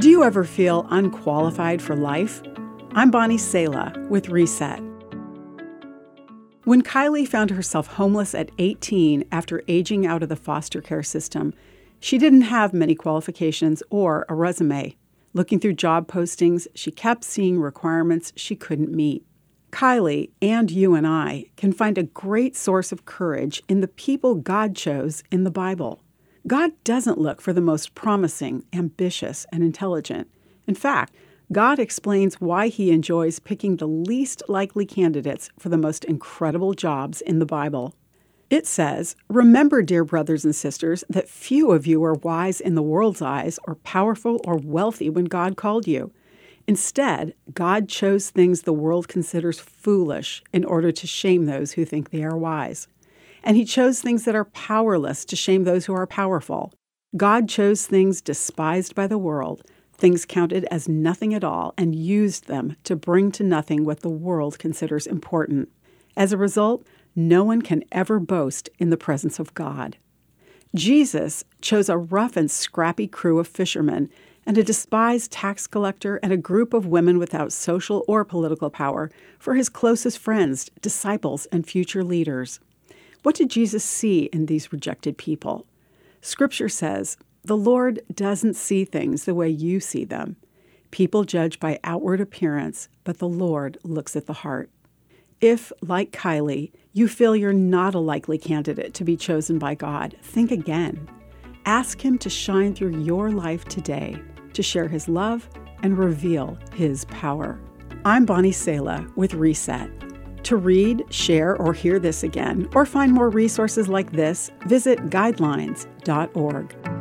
Do you ever feel unqualified for life? I'm Bonnie Sala with Reset. When Kylie found herself homeless at 18 after aging out of the foster care system, she didn't have many qualifications or a resume. Looking through job postings, she kept seeing requirements she couldn't meet. Kylie and you and I can find a great source of courage in the people God chose in the Bible. God doesn't look for the most promising, ambitious, and intelligent. In fact, God explains why he enjoys picking the least likely candidates for the most incredible jobs in the Bible. It says, Remember, dear brothers and sisters, that few of you were wise in the world's eyes, or powerful or wealthy when God called you. Instead, God chose things the world considers foolish in order to shame those who think they are wise. And he chose things that are powerless to shame those who are powerful. God chose things despised by the world, things counted as nothing at all, and used them to bring to nothing what the world considers important. As a result, no one can ever boast in the presence of God. Jesus chose a rough and scrappy crew of fishermen and a despised tax collector and a group of women without social or political power for his closest friends, disciples, and future leaders. What did Jesus see in these rejected people? Scripture says, The Lord doesn't see things the way you see them. People judge by outward appearance, but the Lord looks at the heart. If, like Kylie, you feel you're not a likely candidate to be chosen by God, think again. Ask Him to shine through your life today to share His love and reveal His power. I'm Bonnie Sala with Reset. To read, share, or hear this again, or find more resources like this, visit guidelines.org.